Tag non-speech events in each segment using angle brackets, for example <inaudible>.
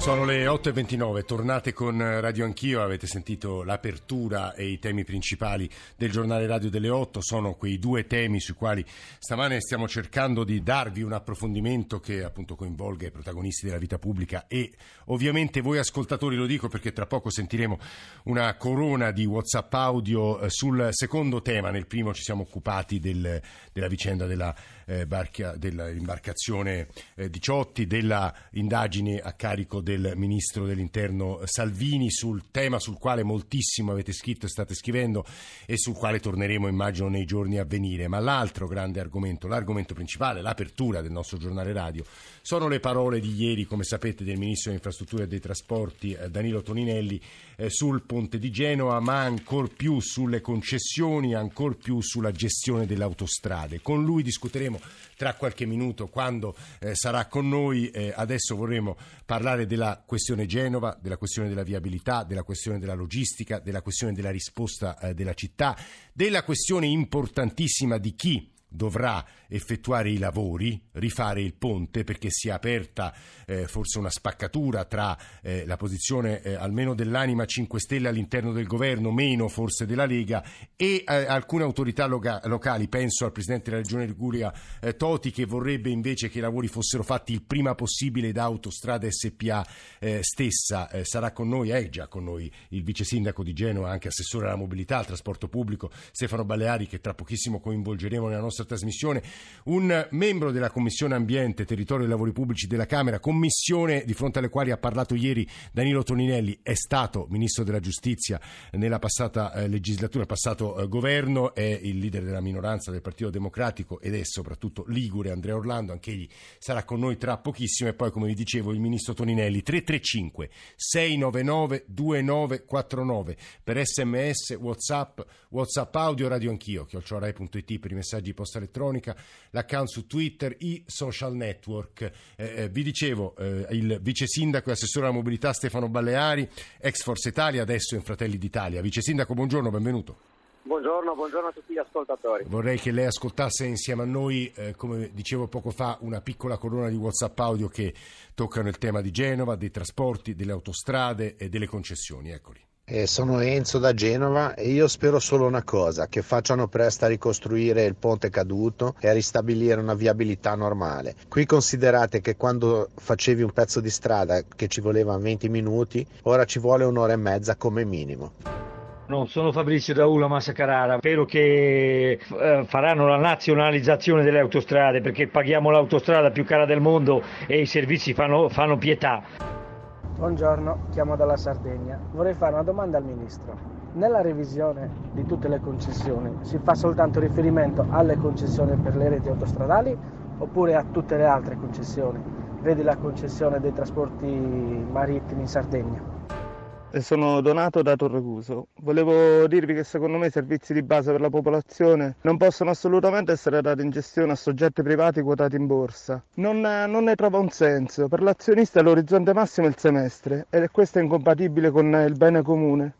Sono le 8.29, tornate con Radio Anch'io, avete sentito l'apertura e i temi principali del giornale radio delle 8, sono quei due temi sui quali stamane stiamo cercando di darvi un approfondimento che appunto coinvolga i protagonisti della vita pubblica e ovviamente voi ascoltatori lo dico perché tra poco sentiremo una corona di Whatsapp audio eh, sul secondo tema, nel primo ci siamo occupati del, della vicenda della, eh, barca, dell'imbarcazione eh, 18, della indagine a carico del ministro dell'interno Salvini sul tema sul quale moltissimo avete scritto e state scrivendo e sul quale torneremo immagino nei giorni a venire. Ma l'altro grande argomento, l'argomento principale, l'apertura del nostro giornale radio, sono le parole di ieri, come sapete, del ministro delle infrastrutture e dei trasporti eh, Danilo Toninelli eh, sul ponte di Genova, ma ancor più sulle concessioni, ancor più sulla gestione delle autostrade. Con lui discuteremo tra qualche minuto quando eh, sarà con noi. Eh, adesso vorremmo parlare della questione Genova, della questione della viabilità, della questione della logistica, della questione della risposta eh, della città, della questione importantissima di chi dovrà effettuare i lavori, rifare il ponte perché si è aperta eh, forse una spaccatura tra eh, la posizione eh, almeno dell'anima 5 Stelle all'interno del governo, meno forse della Lega e eh, alcune autorità loca- locali, penso al Presidente della Regione Liguria eh, Toti che vorrebbe invece che i lavori fossero fatti il prima possibile da Autostrada SPA eh, stessa. sarà con noi, è già con noi il vice sindaco di Genova, anche assessore alla mobilità, al trasporto pubblico, Stefano Baleari che tra pochissimo coinvolgeremo nella nostra trasmissione. Un membro della Commissione Ambiente, Territorio e Lavori Pubblici della Camera, commissione di fronte alle quali ha parlato ieri Danilo Toninelli, è stato Ministro della Giustizia nella passata eh, legislatura, passato eh, governo, è il leader della minoranza del Partito Democratico ed è soprattutto Ligure, Andrea Orlando, anche egli sarà con noi tra pochissimo. E poi come vi dicevo il Ministro Toninelli 335 699 2949 per sms, whatsapp, whatsapp audio, radio anch'io, chiocciorai.it per i messaggi posta elettronica, l'account su Twitter, i social network. Eh, eh, vi dicevo, eh, il vice sindaco e assessore alla mobilità Stefano Balleari, ex Forza Italia, adesso in Fratelli d'Italia. Vice sindaco, buongiorno, benvenuto. Buongiorno, buongiorno, a tutti gli ascoltatori. Vorrei che lei ascoltasse insieme a noi, eh, come dicevo poco fa, una piccola colonna di WhatsApp audio che toccano il tema di Genova, dei trasporti, delle autostrade e delle concessioni. Eccoli. Eh, sono Enzo da Genova e io spero solo una cosa, che facciano presto a ricostruire il ponte caduto e a ristabilire una viabilità normale. Qui considerate che quando facevi un pezzo di strada che ci voleva 20 minuti, ora ci vuole un'ora e mezza come minimo. No, sono Fabrizio da Ula Massa Carrara, spero che eh, faranno la nazionalizzazione delle autostrade perché paghiamo l'autostrada più cara del mondo e i servizi fanno, fanno pietà. Buongiorno, chiamo dalla Sardegna. Vorrei fare una domanda al Ministro. Nella revisione di tutte le concessioni si fa soltanto riferimento alle concessioni per le reti autostradali oppure a tutte le altre concessioni? Vedi la concessione dei trasporti marittimi in Sardegna sono Donato da Torrecuso. Volevo dirvi che secondo me i servizi di base per la popolazione non possono assolutamente essere dati in gestione a soggetti privati quotati in borsa. Non, non ne trova un senso. Per l'azionista l'orizzonte massimo è il semestre e questo è incompatibile con il bene comune.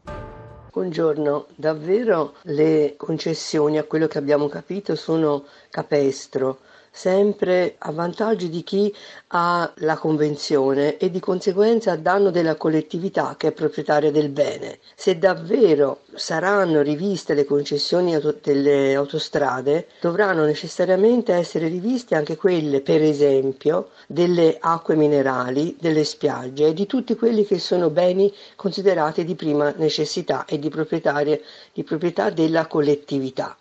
Buongiorno, davvero le concessioni, a quello che abbiamo capito, sono capestro sempre a vantaggio di chi ha la convenzione e di conseguenza a danno della collettività che è proprietaria del bene. Se davvero saranno riviste le concessioni delle autostrade, dovranno necessariamente essere riviste anche quelle, per esempio, delle acque minerali, delle spiagge e di tutti quelli che sono beni considerati di prima necessità e di, di proprietà della collettività.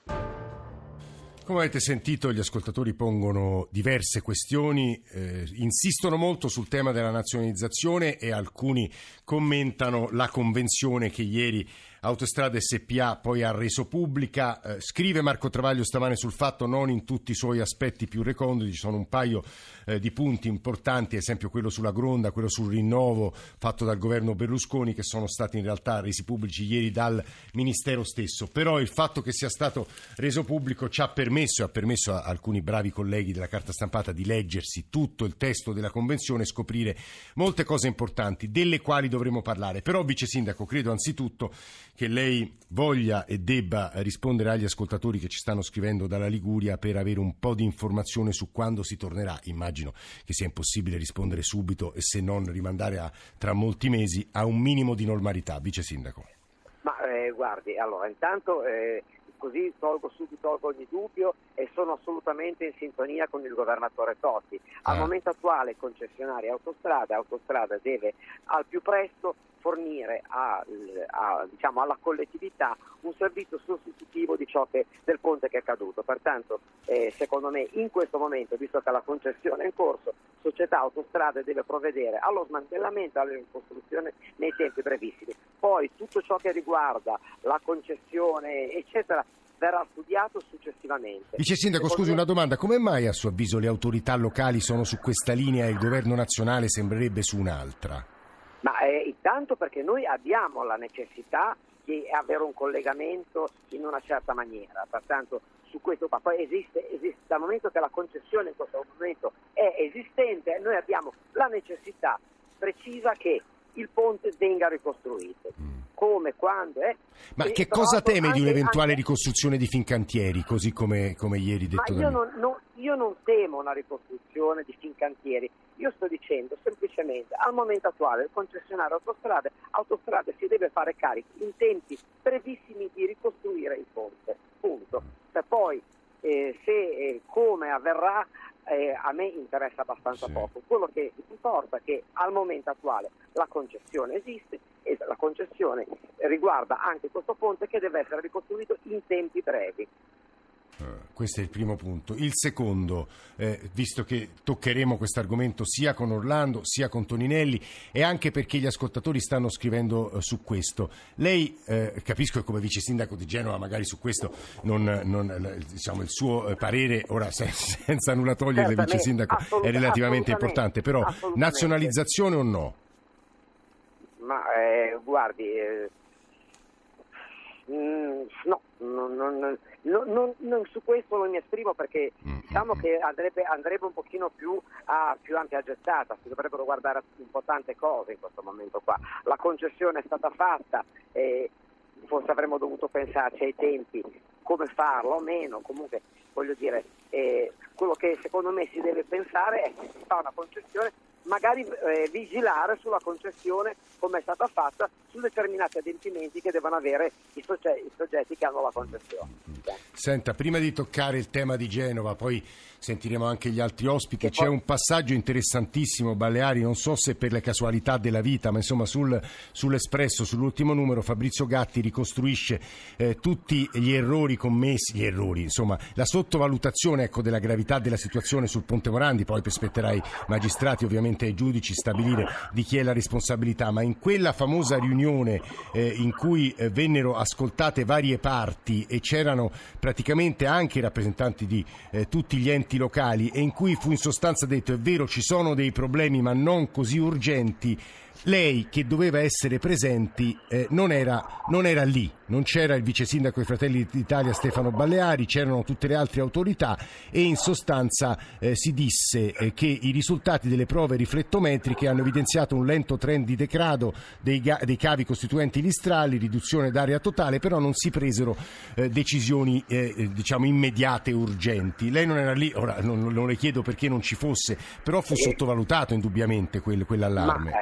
Come avete sentito, gli ascoltatori pongono diverse questioni, eh, insistono molto sul tema della nazionalizzazione e alcuni commentano la convenzione che ieri Autostrade SPA poi ha reso pubblica. Eh, scrive Marco Travaglio stamane sul fatto non in tutti i suoi aspetti più reconditi, ci sono un paio eh, di punti importanti, ad esempio quello sulla Gronda, quello sul rinnovo fatto dal governo Berlusconi che sono stati in realtà resi pubblici ieri dal Ministero stesso. Però il fatto che sia stato reso pubblico ci ha permesso e ha permesso a alcuni bravi colleghi della carta stampata di leggersi tutto il testo della convenzione e scoprire molte cose importanti delle quali dovremo parlare. Però, Vice Sindaco, credo anzitutto che lei voglia e debba rispondere agli ascoltatori che ci stanno scrivendo dalla Liguria per avere un po' di informazione su quando si tornerà. Immagino che sia impossibile rispondere subito e se non rimandare a, tra molti mesi a un minimo di normalità. Vice Sindaco. Ma eh, guardi, allora intanto eh, così tolgo subito ogni dubbio e sono assolutamente in sintonia con il governatore Totti. Al Ah. momento attuale concessionaria autostrada, autostrada deve al più presto fornire a- a- diciamo, alla collettività un servizio sostitutivo di ciò che, del ponte che è caduto. Pertanto, eh, secondo me, in questo momento, visto che la concessione è in corso, Società Autostrade deve provvedere allo smantellamento e alla ricostruzione nei tempi brevissimi. Poi tutto ciò che riguarda la concessione, eccetera, verrà studiato successivamente. Vice Sindaco, Secondo scusi una domanda, come mai a suo avviso le autorità locali sono su questa linea e il governo nazionale sembrerebbe su un'altra? Ma eh, intanto perché noi abbiamo la necessità di avere un collegamento in una certa maniera, pertanto su questo qua. Poi esiste, esiste, dal momento che la concessione in questo momento è esistente, noi abbiamo la necessità precisa che il ponte venga ricostruito. Come, quando, eh? Ma E che cosa teme di un'eventuale anche- ricostruzione di Fincantieri, così come, come ieri detto io non, non- io non temo una ricostruzione di Fincantieri, io sto dicendo semplicemente al momento attuale il concessionario autostrade, autostrade si deve fare carico in tempi brevissimi di ricostruire il ponte, punto. Se poi eh, se e come avverrà eh, a me interessa abbastanza Sì. poco, quello che importa è che al momento attuale la concessione esiste e la concessione riguarda anche questo ponte che deve essere ricostruito in tempi brevi. Eh, Questo è il primo punto. Il secondo, eh, visto che toccheremo questo argomento sia con Orlando sia con Toninelli e anche perché gli ascoltatori stanno scrivendo eh, su questo, lei eh, capisco che come vice sindaco di Genova magari su questo non, non, eh, diciamo, il suo eh, parere, ora se- senza nulla togliere Certamente, vice sindaco, è relativamente importante, però nazionalizzazione o no? Ma guardi, eh, mm, no, non, non- non- non- non- su questo non mi esprimo perché Mm, diciamo mm, che andrebbe, andrebbe un pochino più a più ampia gettata, si dovrebbero guardare un po' tante cose in questo momento qua. La concessione è stata fatta, eh, forse avremmo dovuto pensarci ai tempi, come farlo o meno, comunque voglio dire, eh, quello che secondo me si deve pensare è che si fa una concessione, magari eh, vigilare sulla concessione come è stata fatta su determinati adempimenti che devono avere i, sogge- i soggetti che hanno la concessione. Senta, prima di toccare il tema di Genova, poi sentiremo anche gli altri ospiti, Che c'è poi- un passaggio interessantissimo, Baleari, non so se per le casualità della vita, ma insomma sul- sull'Espresso, sull'ultimo numero, Fabrizio Gatti ricostruisce eh, tutti gli errori commessi, gli errori, insomma, la sottovalutazione ecco, della gravità della situazione sul Ponte Morandi, poi spetterà ai magistrati, ovviamente ai giudici, stabilire di chi è la responsabilità, ma in quella famosa riunione eh, in cui eh, vennero ascoltate varie parti e c'erano praticamente anche i rappresentanti di eh, tutti gli enti locali e in cui fu in sostanza detto è vero ci sono dei problemi ma non così urgenti, lei che doveva essere presenti eh, non, era, non era lì, non c'era il vice sindaco dei Fratelli d'Italia Stefano Balleari, c'erano tutte le altre autorità e in sostanza eh, si disse eh, che i risultati delle prove riflettometriche hanno evidenziato un lento trend di degrado dei, ga- dei cavi costituenti listrali, riduzione d'area totale, però non si presero eh, decisioni eh, eh, diciamo immediate e urgenti. Lei non era lì, ora non, non le chiedo perché non ci fosse, però fu sottovalutato indubbiamente quel- quell'allarme. Ma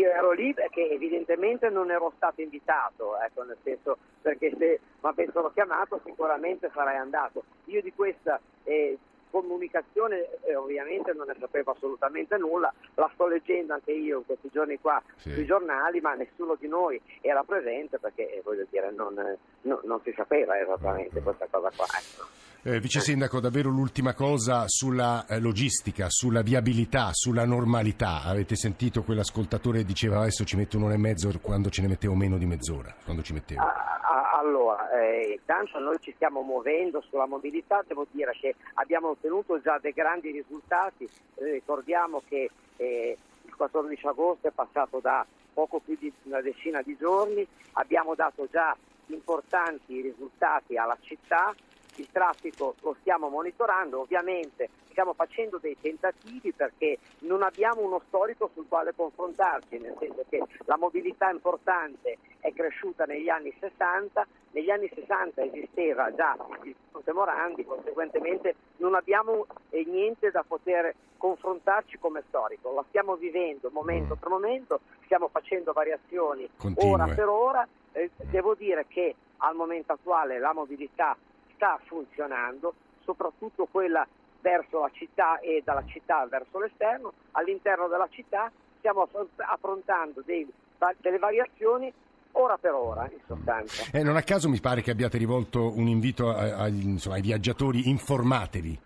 io ero lì perché evidentemente non ero stato invitato, ecco, nel senso perché se mi avessero chiamato sicuramente sarei andato. Io di questa eh, comunicazione eh, ovviamente non ne sapevo assolutamente nulla, la sto leggendo anche io in questi giorni qua Sì. sui giornali, ma nessuno di noi era presente perché eh, voglio dire non, eh, no- non si sapeva esattamente questa cosa qua. ecco. Eh, Vice Sindaco, davvero l'ultima cosa sulla eh, logistica, sulla viabilità, sulla normalità. Avete sentito quell'ascoltatore che diceva adesso ci metto un'ora e mezzo quando ce ne mettevo meno di mezz'ora, quando ci mettevo. Ah, ah, Allora, eh, intanto noi ci stiamo muovendo sulla mobilità, devo dire che abbiamo ottenuto già dei grandi risultati, Eh, ricordiamo che eh, il 14 agosto è passato da poco più di una decina di giorni, abbiamo dato già importanti risultati alla città, il traffico lo stiamo monitorando, ovviamente stiamo facendo dei tentativi perché non abbiamo uno storico sul quale confrontarci, nel senso che la mobilità importante è cresciuta negli anni 60, negli anni 60 esisteva già il Ponte Morandi, conseguentemente non abbiamo eh, niente da poter confrontarci come storico, la stiamo vivendo momento per momento, stiamo facendo variazioni Continue. ora per ora, eh, devo dire che al momento attuale la mobilità sta funzionando, soprattutto quella verso la città e dalla città verso l'esterno. All'interno della città stiamo affrontando dei, delle variazioni ora per ora, in sostanza. Eh, non a caso mi pare che abbiate rivolto un invito a, a, insomma, ai viaggiatori, informatevi.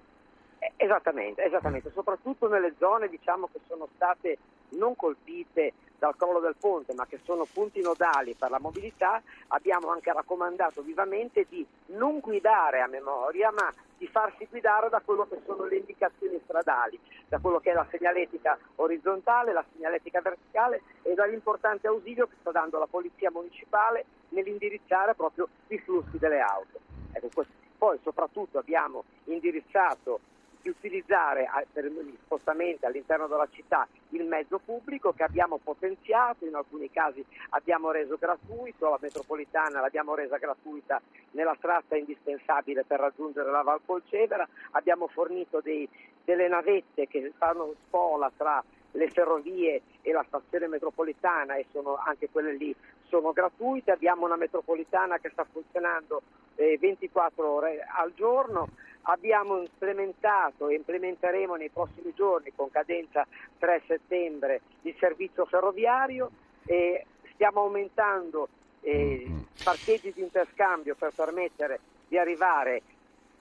Esattamente, esattamente, soprattutto nelle zone diciamo, che sono state non colpite dal crollo del ponte, ma che sono punti nodali per la mobilità, abbiamo anche raccomandato vivamente di non guidare a memoria, ma di farsi guidare da quello che sono le indicazioni stradali, da quello che è la segnaletica orizzontale, la segnaletica verticale e dall'importante ausilio che sta dando la Polizia Municipale nell'indirizzare proprio i flussi delle auto. Ecco, poi soprattutto abbiamo indirizzato di utilizzare per gli spostamenti all'interno della città il mezzo pubblico che abbiamo potenziato, in alcuni casi abbiamo reso gratuito, la metropolitana l'abbiamo resa gratuita nella tratta indispensabile per raggiungere la Val Polcevera, abbiamo fornito dei, delle navette che fanno spola tra le ferrovie e la stazione metropolitana e sono anche quelle lì sono gratuite, abbiamo una metropolitana che sta funzionando eh, 24 ore al giorno, abbiamo implementato e implementeremo nei prossimi giorni con cadenza 3 settembre il servizio ferroviario e stiamo aumentando eh, mm-hmm. parcheggi di interscambio per permettere di arrivare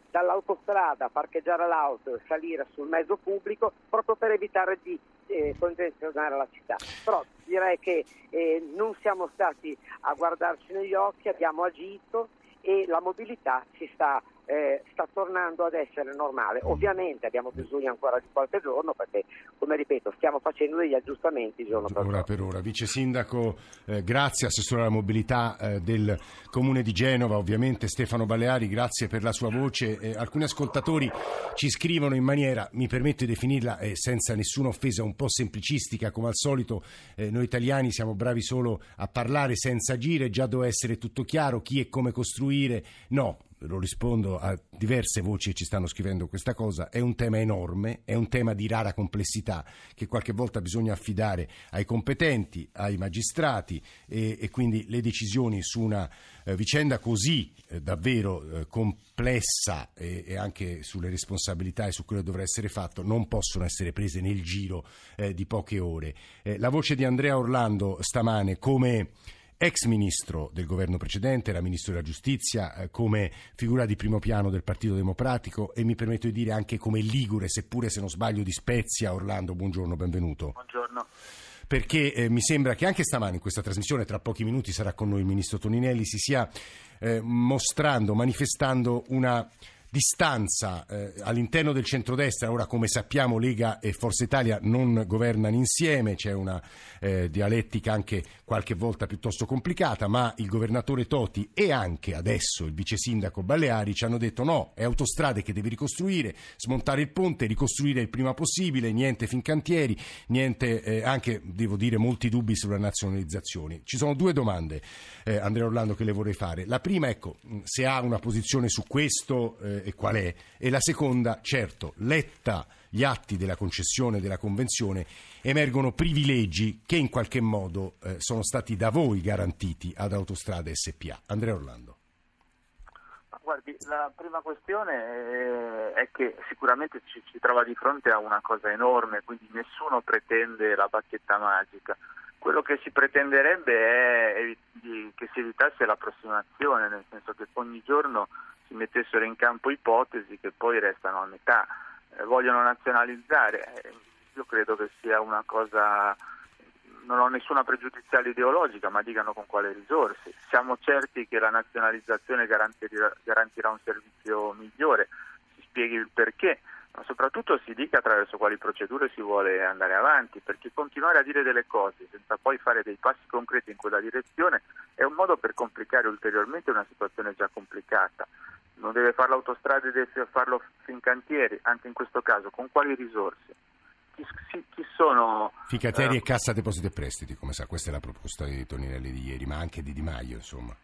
dall'autostrada, parcheggiare l'auto e salire sul mezzo pubblico proprio per evitare di eh, congestionare la città. Però direi che eh, non siamo stati a guardarci negli occhi, abbiamo agito e la mobilità ci sta eh, sta tornando ad essere normale. Ovviamente abbiamo bisogno ancora di qualche giorno perché, come ripeto, stiamo facendo degli aggiustamenti giorno per ora. Per ora. Vice Sindaco, eh, grazie, Assessore alla Mobilità eh, del Comune di Genova, ovviamente Stefano Baleari, grazie per la sua voce. Eh, alcuni ascoltatori ci scrivono in maniera, mi permetto di definirla eh, senza nessuna offesa, un po' semplicistica, come al solito eh, noi italiani siamo bravi solo a parlare senza agire, già doveva essere tutto chiaro, chi e come costruire, no lo rispondo a diverse voci che ci stanno scrivendo questa cosa, è un tema enorme, è un tema di rara complessità che qualche volta bisogna affidare ai competenti, ai magistrati e, e quindi le decisioni su una eh, vicenda così eh, davvero eh, complessa e, e, anche sulle responsabilità e su quello che dovrà essere fatto non possono essere prese nel giro eh, di poche ore. Eh, la voce di Andrea Orlando stamane come ex ministro del governo precedente, era ministro della giustizia, eh, come figura di primo piano del Partito Democratico e mi permetto di dire anche come Ligure, seppure se non sbaglio di Spezia. Orlando, buongiorno, benvenuto. Buongiorno. Perché eh, mi sembra che anche stamani in questa trasmissione, tra pochi minuti sarà con noi il ministro Toninelli, si sia eh, mostrando, manifestando una distanza eh, all'interno del centrodestra, ora come sappiamo Lega e Forza Italia non governano insieme, c'è una eh, dialettica anche qualche volta piuttosto complicata, ma il governatore Toti e anche adesso il vice sindaco Baleari ci hanno detto no, è autostrade che devi ricostruire, smontare il ponte, ricostruire il prima possibile, niente fincantieri, niente eh, anche, devo dire, molti dubbi sulla nazionalizzazione. Ci sono due domande, eh, Andrea Orlando, che le vorrei fare. La prima, ecco, se ha una posizione su questo eh, e qual è. E la seconda, certo, letta gli atti della concessione della convenzione, emergono privilegi che in qualche modo eh, sono stati da voi garantiti ad Autostrade SPA. Andrea Orlando. Guardi, la prima questione è che sicuramente ci, ci trova di fronte a una cosa enorme, quindi nessuno pretende la bacchetta magica. Quello che si pretenderebbe è che si evitasse l'approssimazione, nel senso che ogni giorno si mettessero in campo ipotesi che poi restano a metà. Eh, vogliono nazionalizzare, eh, io credo che sia una cosa, non ho nessuna pregiudiziale ideologica, ma dicano con quale risorse. Siamo certi che la nazionalizzazione garantirà, garantirà un servizio migliore, si spieghi il perché ma soprattutto si dica attraverso quali procedure si vuole andare avanti, perché continuare a dire delle cose senza poi fare dei passi concreti in quella direzione è un modo per complicare ulteriormente una situazione già complicata. non deve fare l'autostrada, deve farlo in cantieri, anche in questo caso, con quali risorse? Chi, chi sono... Fincantieri eh, e Cassa Depositi e Prestiti, come sa, questa è la proposta di Toninelli di ieri, ma anche di Di Maio, insomma.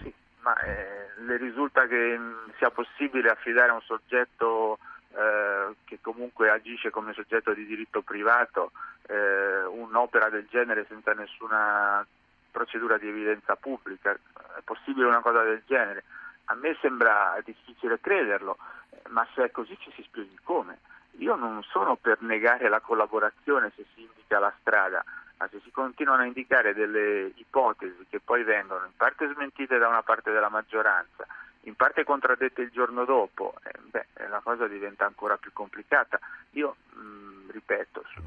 Sì, ma eh, le risulta che mh, mm, sia possibile affidare a un soggetto eh, che comunque agisce come soggetto di diritto privato eh, un'opera del genere senza nessuna procedura di evidenza pubblica. È possibile una cosa del genere? A me sembra difficile crederlo, ma se è così ci si spieghi come. Io non sono per negare la collaborazione se si indica la strada, ma se si continuano a indicare delle ipotesi che poi vengono in parte smentite da una parte della maggioranza, in parte contraddette il giorno dopo, eh, beh, la cosa diventa ancora più complicata. Io, mh, ripeto, su,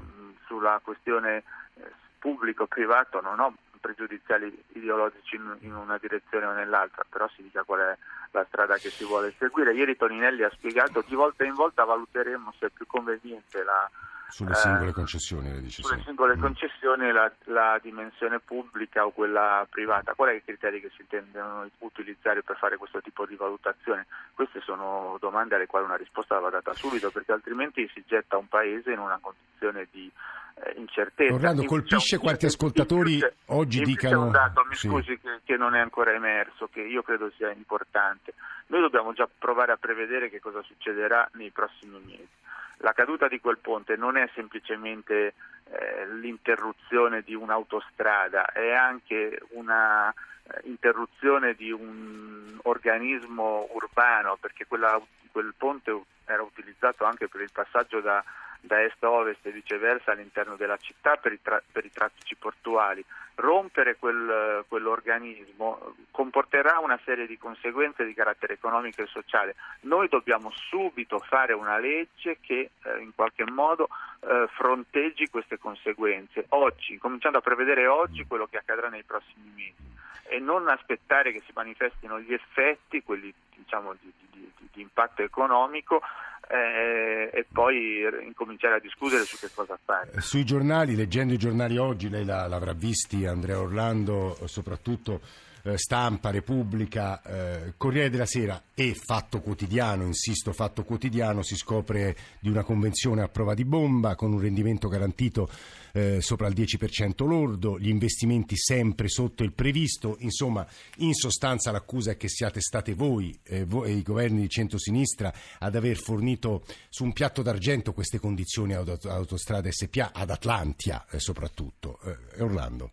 sulla questione eh, pubblico-privato non ho pregiudiziali ideologici in, in, una direzione o nell'altra, però si dica qual è la strada che si vuole seguire. Ieri Toninelli ha spiegato di volta in volta valuteremo se è più conveniente la, sulle singole eh, concessioni, le dice Sulle sì. singole mm. concessioni la, la, dimensione pubblica o quella privata. Qual è i criteri che si intendono utilizzare per fare questo tipo di valutazione? Queste sono domande alle quali una risposta va data subito, perché altrimenti si getta un paese in una condizione di eh, incertezza. Orlando, colpisce quanti ascoltatori oggi dicano... un dato, mi sì. scusi, che, che non è ancora emerso, che io credo sia importante. Noi dobbiamo già provare a prevedere che cosa succederà nei prossimi mesi la caduta di quel ponte non è semplicemente eh, l'interruzione di un'autostrada, è anche una eh, interruzione di un organismo urbano, perché quella, quel ponte era utilizzato anche per il passaggio da da est a ovest e viceversa all'interno della città per i, tra- per i traffici portuali. Rompere quel, quell'organismo comporterà una serie di conseguenze di carattere economico e sociale. Noi dobbiamo subito fare una legge che eh, in qualche modo eh, fronteggi queste conseguenze, oggi, cominciando a prevedere oggi quello che accadrà nei prossimi mesi e non aspettare che si manifestino gli effetti, quelli diciamo, di, di, di, di impatto economico, eh, e poi incominciare a discutere su che cosa fare. Eh, sui giornali, leggendo i giornali oggi, lei l'avrà visti, Andrea Orlando, soprattutto eh, Stampa, Repubblica, eh, Corriere della Sera e Fatto Quotidiano, insisto, Fatto Quotidiano, si scopre di una convenzione a prova di bomba con un rendimento garantito eh, sopra il 10% lordo, gli investimenti sempre sotto il previsto, insomma, in sostanza l'accusa è che siate state voi, eh, voi e i governi di centrosinistra ad aver fornito su un piatto d'argento queste condizioni ad Autostrada SPA, ad Atlantia eh, soprattutto. Orlando.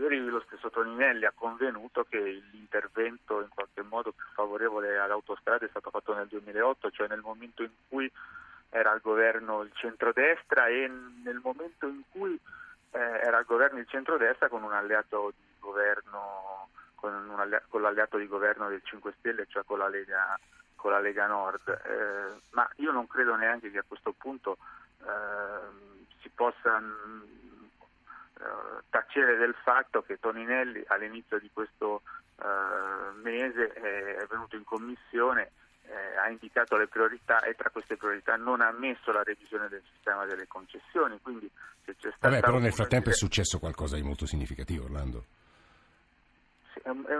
Ieri lo stesso Toninelli ha convenuto che l'intervento in qualche modo più favorevole all'autostrada è stato fatto nel 2008, cioè nel momento in cui era al governo il centrodestra e nel momento in cui eh, era al governo il centrodestra con un alleato di governo con, un con, l'alleato di governo del 5 Stelle, cioè con la Lega, con la Lega Nord. Eh, ma io non credo neanche che a questo punto eh, si possa eh, tacere del fatto che Toninelli all'inizio di questo eh, mese è venuto in commissione eh, ha indicato le priorità e tra queste priorità non ha messo la revisione del sistema delle concessioni. Quindi se c'è stata Vabbè, però nel frattempo è successo qualcosa di molto significativo, Orlando.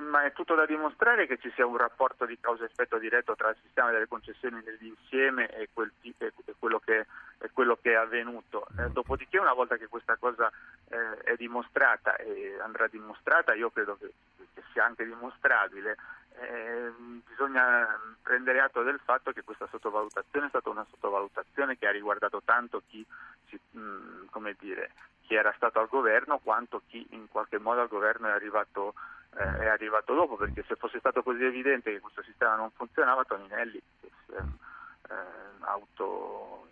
Ma è tutto da dimostrare che ci sia un rapporto di causa-effetto diretto tra il sistema delle concessioni nell'insieme e, quel, e quello, che, e quello, che, è avvenuto. Eh, mm. dopodiché, una volta che questa cosa eh, è dimostrata e andrà dimostrata, io credo che, che sia anche dimostrabile, eh, bisogna prendere atto del fatto che questa sottovalutazione è stata una sottovalutazione che ha riguardato tanto chi, mh, mm, dire, chi era stato al governo quanto chi in qualche modo al governo è arrivato, eh, è arrivato dopo, perché se fosse stato così evidente che questo sistema non funzionava, Toninelli che si è eh, auto,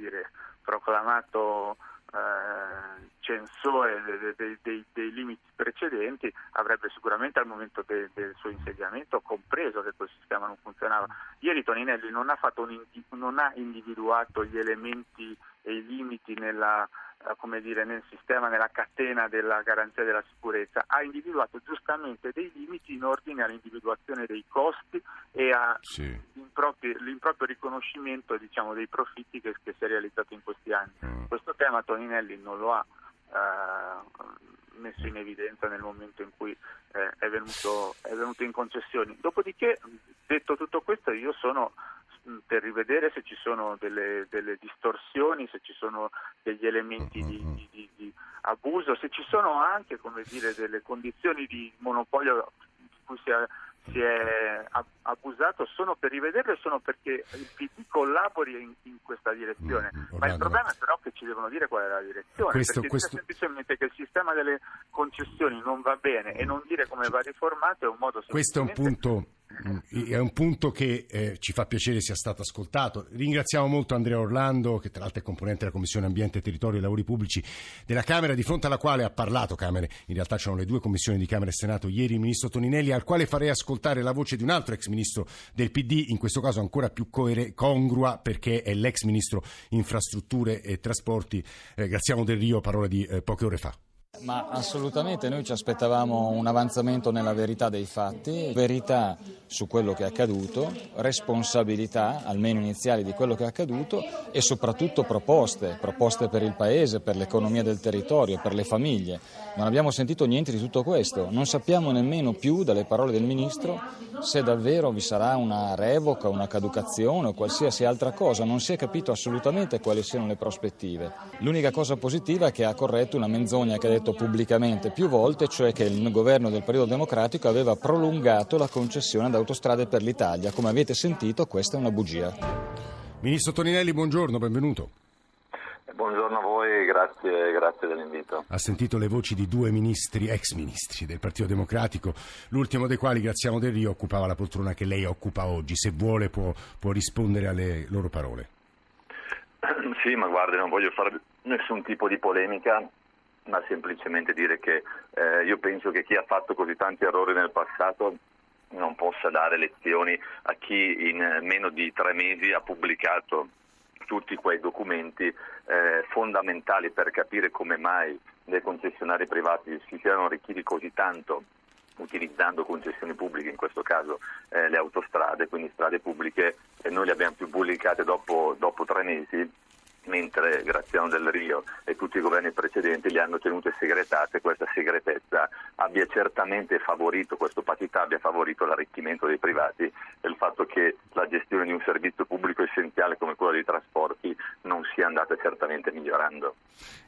dire, proclamato eh, censore dei, dei, dei, dei, limiti precedenti avrebbe sicuramente al momento de, del suo insediamento compreso che quel sistema non funzionava. Ieri Toninelli non ha, un, non ha individuato gli elementi e i limiti nella, come dire, nel sistema, nella catena della garanzia della sicurezza, ha individuato giustamente dei limiti in ordine all'individuazione dei costi e all'improprio riconoscimento diciamo, dei profitti che, che, si è realizzato in questi anni. Mm. Questo tema Toninelli non lo ha eh, messo in evidenza nel momento in cui eh, è, venuto, è venuto in concessioni. Dopodiché, detto sono delle, delle distorsioni, se ci sono degli elementi di, di, di, di abuso, se ci sono anche dire, delle condizioni di monopolio di cui si è si è abusato sono per rivederlo e sono perché il PD collabori in, in questa direzione. Mm, Ma il problema è però che ci devono dire qual è la direzione, questo, perché questo... semplicemente che il sistema delle concessioni non va bene e non dire come va riformato è un modo Questo è un punto è un punto che eh, ci fa piacere sia stato ascoltato. Ringraziamo molto Andrea Orlando, che tra l'altro è componente della Commissione Ambiente, Territorio e Lavori Pubblici della Camera, di fronte alla quale ha parlato Camere. In realtà c'erano le due commissioni di Camera e Senato ieri il ministro Toninelli, al quale farei ascoltare la voce di un altro ex ministro del PD, in questo caso ancora più coere- congrua perché è l'ex ministro infrastrutture e trasporti, eh, Graziano Del Rio, parola di eh, poche ore fa. Ma assolutamente noi ci aspettavamo un avanzamento nella verità dei fatti, verità su quello che è accaduto, responsabilità, almeno iniziali, di quello che è accaduto e soprattutto proposte, proposte per il Paese, per l'economia del territorio, per le famiglie. Non abbiamo sentito niente di tutto questo, non sappiamo nemmeno più dalle parole del Ministro se davvero vi sarà una revoca, una caducazione o qualsiasi altra cosa, non si è capito assolutamente quali siano le prospettive. L'unica cosa positiva è che ha corretto una menzogna che ha detto pubblicamente più volte, cioè che il governo del Partito Democratico aveva prolungato la concessione ad autostrade per l'Italia. Come avete sentito questa è una bugia. Ministro Toninelli, buongiorno, benvenuto. Buongiorno a voi, grazie, grazie, dell'invito. Ha sentito le voci di due ministri, ex ministri del Partito Democratico, l'ultimo dei quali, Graziano Del Rio, occupava la poltrona che lei occupa oggi. Se vuole può, può rispondere alle loro parole. <clears throat> Sì, ma guardi, non voglio fare nessun tipo di polemica, ma semplicemente dire che eh, io penso che chi ha fatto così tanti errori nel passato non possa dare lezioni a chi in meno di tre mesi ha pubblicato tutti quei documenti eh, fondamentali per capire come mai dei concessionari privati si siano arricchiti così tanto utilizzando concessioni pubbliche, in questo caso eh, le autostrade, quindi strade pubbliche, e noi le abbiamo più pubblicate dopo, dopo tre mesi mentre Graziano del Rio e tutti i governi precedenti le hanno tenute segretate, questa segretezza abbia certamente favorito, questa opacità abbia favorito l'arricchimento dei privati e il fatto che la gestione di un servizio pubblico essenziale come quello dei trasporti andata certamente migliorando.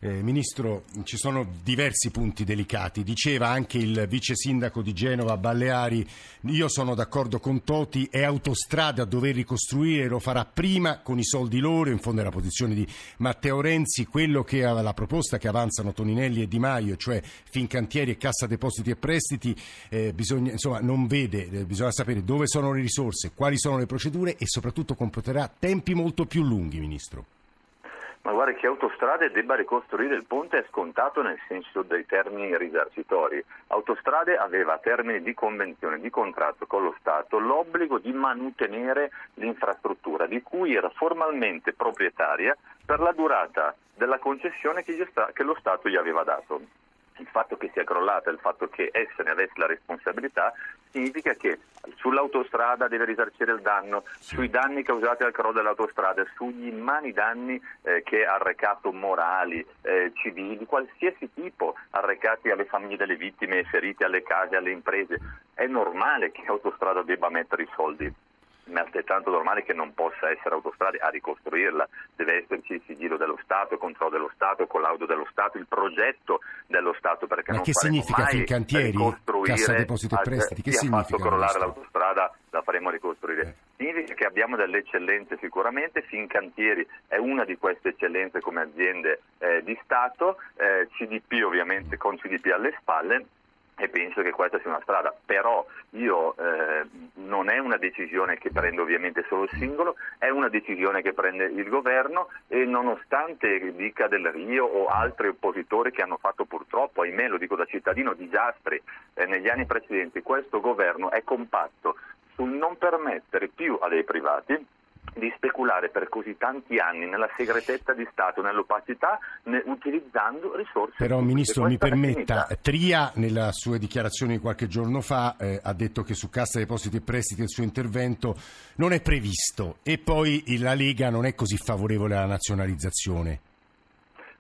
Eh, Ministro, ci sono diversi punti delicati. Diceva anche il vice sindaco di Genova, Balleari, io sono d'accordo con Toti, è autostrada a dover ricostruire, lo farà prima con i soldi loro, in fondo è la posizione di Matteo Renzi, quello che la proposta che avanzano Toninelli e Di Maio, cioè Fincantieri e Cassa Depositi e Prestiti, eh, bisogna, insomma, non vede, eh, bisogna sapere dove sono le risorse, quali sono le procedure e soprattutto comporterà tempi molto più lunghi, Ministro. Ma guarda che Autostrade debba ricostruire il ponte è scontato nel senso dei termini risarcitori. Autostrade aveva a termini di convenzione, di contratto con lo Stato, l'obbligo di mantenere l'infrastruttura di cui era formalmente proprietaria per la durata della concessione che, che lo Stato gli aveva dato il fatto che sia crollata, il fatto che essa ne avesse la responsabilità, significa che sull'autostrada deve risarcire il danno, sui danni causati dal crollo dell'autostrada, sugli immani danni eh, che ha arrecato morali, eh, civili, di qualsiasi tipo, arrecati alle famiglie delle vittime, feriti alle case, alle imprese. È normale che l'autostrada debba mettere i soldi ma è altrettanto normale che non possa essere autostrade a ricostruirla, deve esserci il sigillo dello Stato, il controllo dello Stato, il collaudo dello Stato, il progetto dello Stato perché ma non che significa Fincantieri, Cassa Depositi e Prestiti, che significa? ha fatto crollare l'autostrada la faremo ricostruire. Eh. Significa che abbiamo delle eccellenze sicuramente, Fincantieri è una di queste eccellenze come aziende eh, di Stato, eh, CDP ovviamente con CDP alle spalle e penso che questa sia una strada, però io eh, non è una decisione che prende ovviamente solo il singolo, è una decisione che prende il governo e nonostante dica del Rio o altri oppositori che hanno fatto purtroppo, ahimè lo dico da cittadino, disastri eh, negli anni precedenti, questo governo è compatto sul non permettere più a dei privati di speculare per così tanti anni nella segretezza di Stato, nell'opacità, ne, utilizzando risorse. Però, pubbliche. Ministro, mi permetta, Tria, nella sua dichiarazione di qualche giorno fa, eh, ha detto che su Cassa Depositi e Prestiti il suo intervento non è previsto e poi la Lega non è così favorevole alla nazionalizzazione.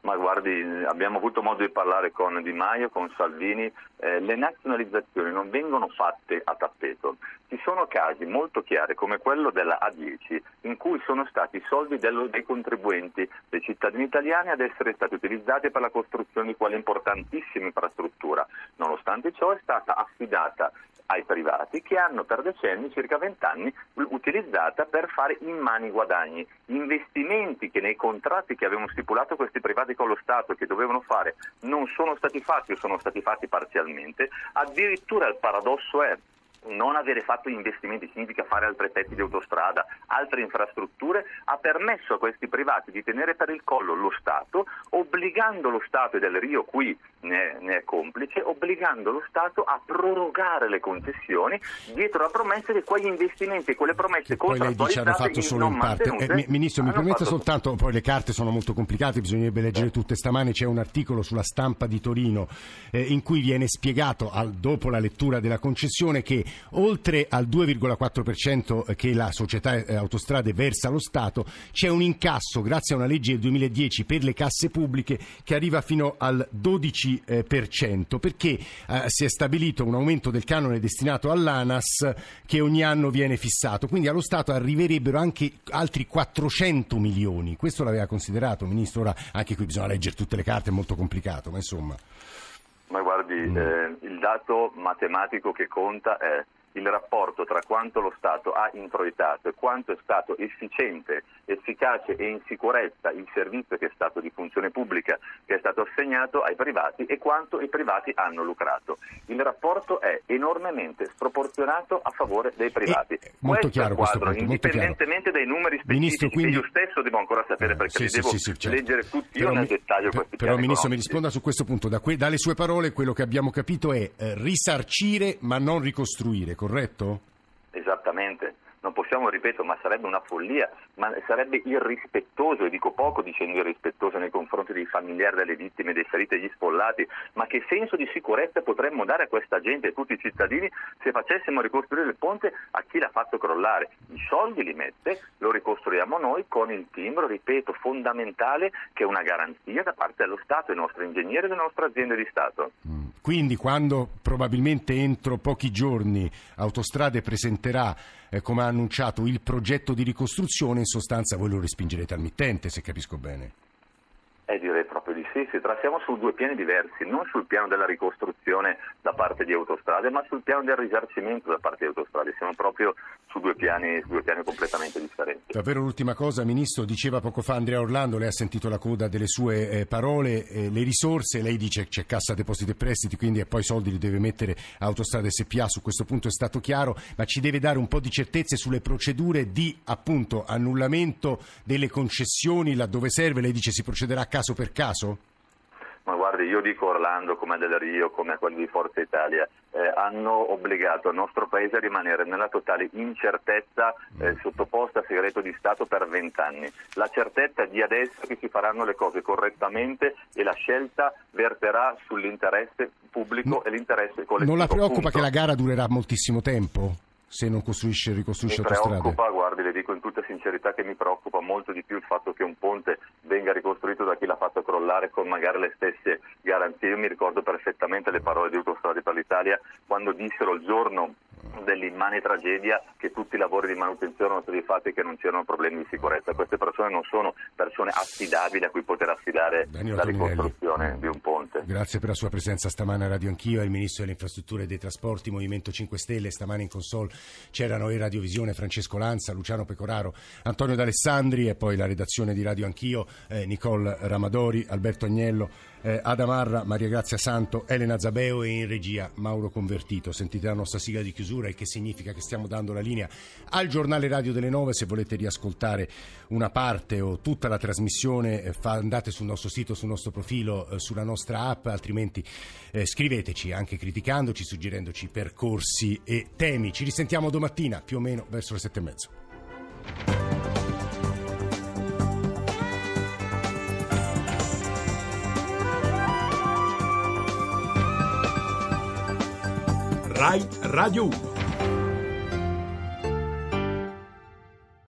Ma guardi, abbiamo avuto modo di parlare con Di Maio, con Salvini, eh, le nazionalizzazioni non vengono fatte a tappeto. Ci sono casi molto chiari come quello della A10 in cui sono stati i soldi dello, dei contribuenti, dei cittadini italiani ad essere stati utilizzati per la costruzione di quale importantissima infrastruttura. Nonostante ciò è stata affidata ai privati che hanno per decenni, circa vent'anni, utilizzata per fare in mani guadagni. Investimenti che nei contratti che avevano stipulato questi privati con lo Stato che dovevano fare non sono stati fatti o sono stati fatti parzialmente, addirittura il paradosso è non avere fatto investimenti significa fare altri pezzi di autostrada, altre infrastrutture, ha permesso a questi privati di tenere per il collo lo Stato, obbligando lo Stato, e del Rio qui ne, ne è complice, obbligando lo Stato a prorogare le concessioni dietro la promessa di quegli investimenti, quelle promesse poi lei dice hanno fatto solo in parte. Eh, ministro, mi permetta soltanto, poi le carte sono molto complicate, bisognerebbe leggere tutte. Stamane c'è un articolo sulla stampa di Torino eh, in cui viene spiegato, al, dopo la lettura della concessione, che oltre al 2,4% che la società eh, autostrade versa allo Stato, c'è un incasso grazie a una legge del 2010 per le casse pubbliche che arriva fino al 12% perché eh, si è stabilito un aumento del canone destinato all'ANAS che ogni anno viene fissato, quindi allo Stato arriverebbero anche altri 400 milioni. Questo l'aveva considerato, Ministro, ora anche qui bisogna leggere tutte le carte, è molto complicato, ma insomma. Ma guardi, mm. eh, il dato matematico che conta è il rapporto tra quanto lo Stato ha introitato e quanto è stato efficiente, efficace e in sicurezza il servizio che è stato di funzione pubblica che è stato assegnato ai privati e quanto i privati hanno lucrato. Il rapporto è enormemente sproporzionato a favore dei privati. Eh, molto questo chiaro quadro, questo punto, indipendentemente dai numeri specifici Ministro, quindi... io stesso devo ancora sapere perché sì, li devo sì, sì, certo. leggere tutti io però nel mi... dettaglio per, questi Però Ministro mi risponda su questo punto, da que... dalle sue parole quello che abbiamo capito è eh, risarcire ma non ricostruire, corretto? Esattamente, non possiamo, ripeto, ma sarebbe una follia, ma sarebbe irrispettoso, e dico poco dicendo irrispettoso nei confronti dei familiari delle vittime, dei feriti e degli spollati, ma che senso di sicurezza potremmo dare a questa gente e a tutti i cittadini se facessimo ricostruire il ponte a chi l'ha fatto crollare? I soldi li mette, lo ricostruiamo noi con il timbro, ripeto, fondamentale che è una garanzia da parte dello Stato, dei nostri ingegneri e delle nostre aziende di Stato. Mm. Quindi quando probabilmente entro pochi giorni Autostrade presenterà, eh, come ha annunciato, il progetto di ricostruzione, in sostanza voi lo respingerete al mittente, se capisco bene. Sì, tra- siamo su due piani diversi, non sul piano della ricostruzione da parte di Autostrade, ma sul piano del risarcimento da parte di Autostrade, siamo proprio su due piani, su due piani completamente differenti. Davvero l'ultima cosa, Ministro, diceva poco fa Andrea Orlando, lei ha sentito la coda delle sue eh, parole, eh, le risorse, lei dice c'è cassa depositi e prestiti, quindi e poi soldi li deve mettere Autostrade SPA, su questo punto è stato chiaro, ma ci deve dare un po' di certezze sulle procedure di appunto annullamento delle concessioni laddove serve, lei dice si procederà caso per caso? Ma guardi, io dico Orlando come Del Rio, come quelli di Forza Italia, eh, hanno obbligato il nostro Paese a rimanere nella totale incertezza eh, sottoposta a segreto di Stato per vent'anni. La certezza di adesso che si faranno le cose correttamente e la scelta verterà sull'interesse pubblico No- e l'interesse collettivo. Non la preoccupa punto. che la gara durerà moltissimo tempo? Se non costruisce, ricostruisce Mi autostrade? preoccupa, guardi, le dico in tutta sincerità che mi preoccupa molto di più il fatto che un ponte venga ricostruito da chi l'ha fatto crollare con magari le stesse garanzie. Io mi ricordo perfettamente le parole di Autostrade per l'Italia quando dissero il giorno dell'immane tragedia che tutti i lavori di manutenzione erano stati fatti e che non c'erano problemi di sicurezza. Queste persone non sono persone affidabili a cui poter affidare Danilo la Toninelli. ricostruzione di un ponte. Grazie per la sua presenza stamane a Radio Anch'io, il Ministro delle Infrastrutture e dei Trasporti, Movimento 5 Stelle, stamane in console c'erano in Radiovisione Francesco Lanza, Luciano Pecoraro, Antonio D'Alessandri e poi la redazione di Radio Anch'io, eh, Nicole Ramadori, Alberto Agnello, eh, Adamarra, Maria Grazia Santo, Elena Zabeo e in regia Mauro Convertito. Sentite la nostra sigla di chiusura, il che significa che stiamo dando la linea al giornale radio delle 9. Se volete riascoltare una parte o tutta la trasmissione, eh, fa- andate sul nostro sito, sul nostro profilo, eh, sulla nostra app, altrimenti eh, scriveteci anche criticandoci, suggerendoci percorsi e temi. Ci risentiamo domattina più o meno verso le sette e mezzo. Rai Radio 1.